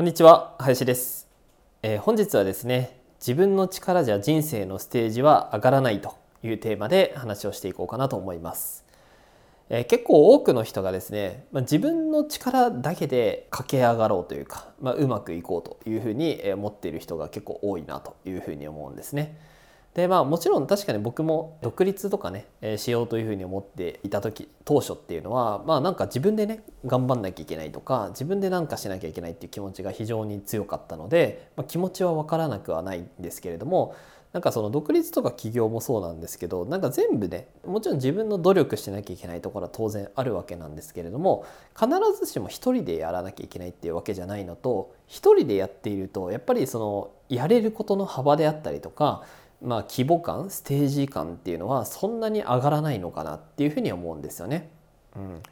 こんにちは林です、えー、本日はですね自分の力じゃ人生のステージは上がらないというテーマで話をしていこうかなと思います。えー、結構多くの人がですね、まあ、自分の力だけで駆け上がろうというか、まあ、うまくいこうというふうに思っている人が結構多いなというふうに思うんですね。でまあもちろん確かに僕も独立とかね、えー、しようというふうに思っていた時当初っていうのはまあなんか自分でね頑張んなきゃいけないとか自分で何かしなきゃいけないっていう気持ちが非常に強かったので、まあ、気持ちは分からなくはないんですけれどもなんかその独立とか起業もそうなんですけどなんか全部ねもちろん自分の努力しなきゃいけないところは当然あるわけなんですけれども必ずしも一人でやらなきゃいけないっていうわけじゃないのと一人でやっているとやっぱりそのやれることの幅であったりとかまあ、規模感ステージ感っていうのはそんなに上がらないのかなっていうふうに思うんですよね。うん、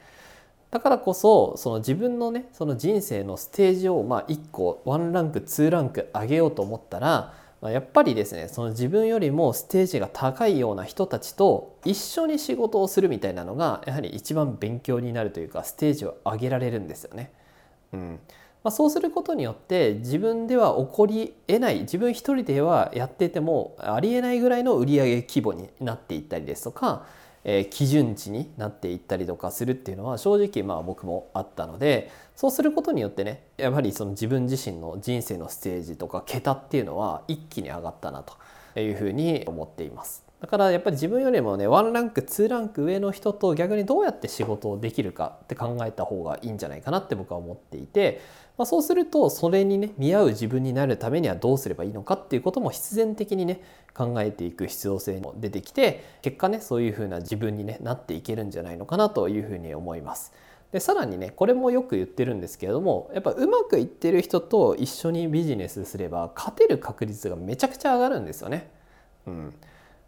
だからこそその自分のねその人生のステージをまあ1個1ランク2ランク上げようと思ったら、まあ、やっぱりですねその自分よりもステージが高いような人たちと一緒に仕事をするみたいなのがやはり一番勉強になるというかステージを上げられるんですよね。うんまあ、そうすることによって自分では起こりえない自分一人ではやっててもありえないぐらいの売上規模になっていったりですとか、えー、基準値になっていったりとかするっていうのは正直まあ僕もあったのでそうすることによってねやはりその自分自身の人生のステージとか桁っていうのは一気に上がったなというふうに思っています。だからやっぱり自分よりもねワンランクツーランク上の人と逆にどうやって仕事をできるかって考えた方がいいんじゃないかなって僕は思っていて、まあ、そうするとそれにね見合う自分になるためにはどうすればいいのかっていうことも必然的にね考えていく必要性も出てきて結果ねそういうふうな自分に、ね、なっていけるんじゃないのかなというふうに思います。でさらにねこれもよく言ってるんですけれどもやっぱうまくいってる人と一緒にビジネスすれば勝てる確率がめちゃくちゃ上がるんですよね。うん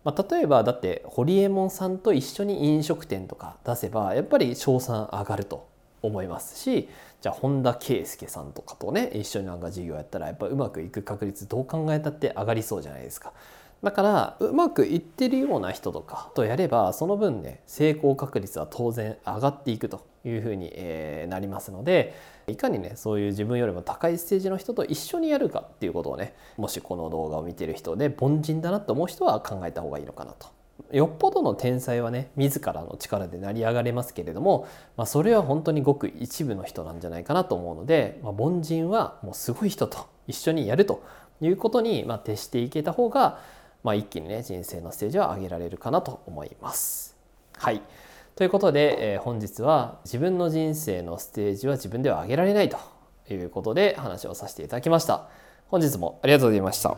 まあ、例えばだって堀エモ門さんと一緒に飲食店とか出せばやっぱり賞賛上がると思いますしじゃあ本田圭佑さんとかとね一緒になんか事業やったらやっぱうまくいく確率どう考えたって上がりそうじゃないですか。だからうまくいってるような人とかとやればその分ね成功確率は当然上がっていくというふうに、なりますのでいかにねそういう自分よりも高いステージの人と一緒にやるかっていうことをねもしこの動画を見てる人で凡人だなと思う人は考えた方がいいのかなと。よっぽどの天才はね自らの力で成り上がれますけれども、まあ、それは本当にごく一部の人なんじゃないかなと思うので、まあ、凡人はもうすごい人と一緒にやるということに、まあ、徹していけた方がまあ、一気にね人生のステージは上げられるかなと思います。はいということで、えー、本日は自分の人生のステージは自分では上げられないということで話をさせていただきました。本日もありがとうございました。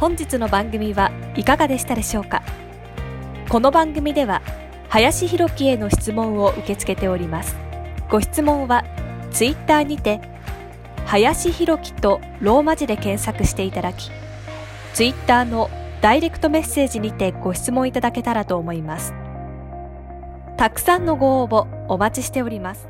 本日の番組はいかがでしたでしょうか？この番組では林博樹への質問を受け付けております。ご質問はツイッターにて林博樹とローマ字で検索していただきツイッターのダイレクトメッセージにてご質問いただけたらと思います。たくさんのご応募お待ちしております。